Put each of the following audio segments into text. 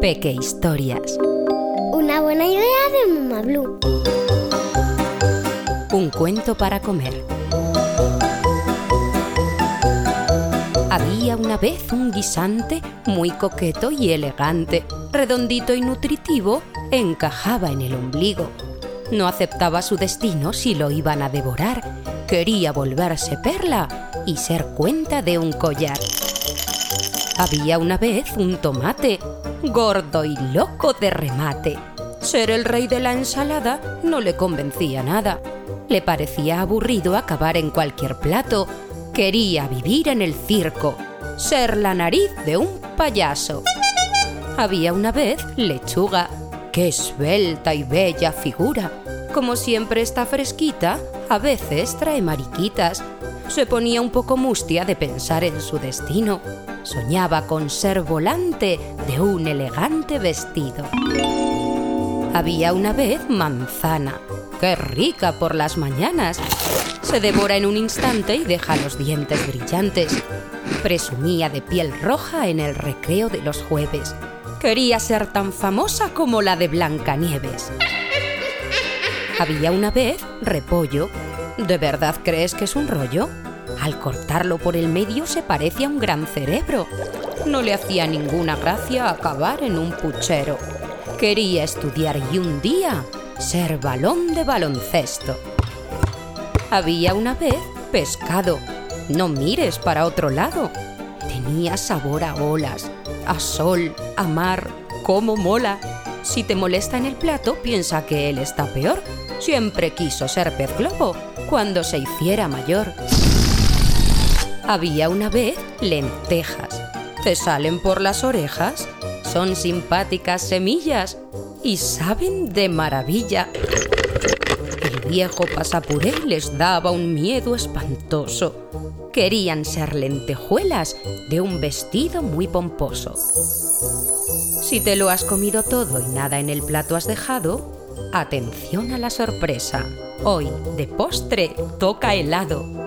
Peque Historias. Una buena idea de Mama Blue. Un cuento para comer. Había una vez un guisante muy coqueto y elegante, redondito y nutritivo, encajaba en el ombligo. No aceptaba su destino si lo iban a devorar. Quería volverse perla y ser cuenta de un collar. Había una vez un tomate, gordo y loco de remate. Ser el rey de la ensalada no le convencía nada. Le parecía aburrido acabar en cualquier plato. Quería vivir en el circo, ser la nariz de un payaso. Había una vez lechuga, qué esbelta y bella figura. Como siempre está fresquita, a veces trae mariquitas. Se ponía un poco mustia de pensar en su destino. Soñaba con ser volante de un elegante vestido. Había una vez manzana, qué rica por las mañanas. Se devora en un instante y deja los dientes brillantes. Presumía de piel roja en el recreo de los jueves. Quería ser tan famosa como la de Blancanieves. Había una vez repollo. ¿De verdad crees que es un rollo? Al cortarlo por el medio se parece a un gran cerebro. No le hacía ninguna gracia acabar en un puchero. Quería estudiar y un día ser balón de baloncesto. Había una vez pescado. No mires para otro lado. Tenía sabor a olas, a sol, a mar. ¡Cómo mola! Si te molesta en el plato, piensa que él está peor. Siempre quiso ser pez globo cuando se hiciera mayor. Había una vez lentejas. ¿Te salen por las orejas? Son simpáticas semillas y saben de maravilla. El viejo pasapuré les daba un miedo espantoso. Querían ser lentejuelas de un vestido muy pomposo. Si te lo has comido todo y nada en el plato has dejado, atención a la sorpresa. Hoy, de postre, toca helado.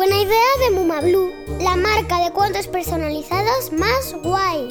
Buena idea de Muma Blue, la marca de cuentos personalizados más guay.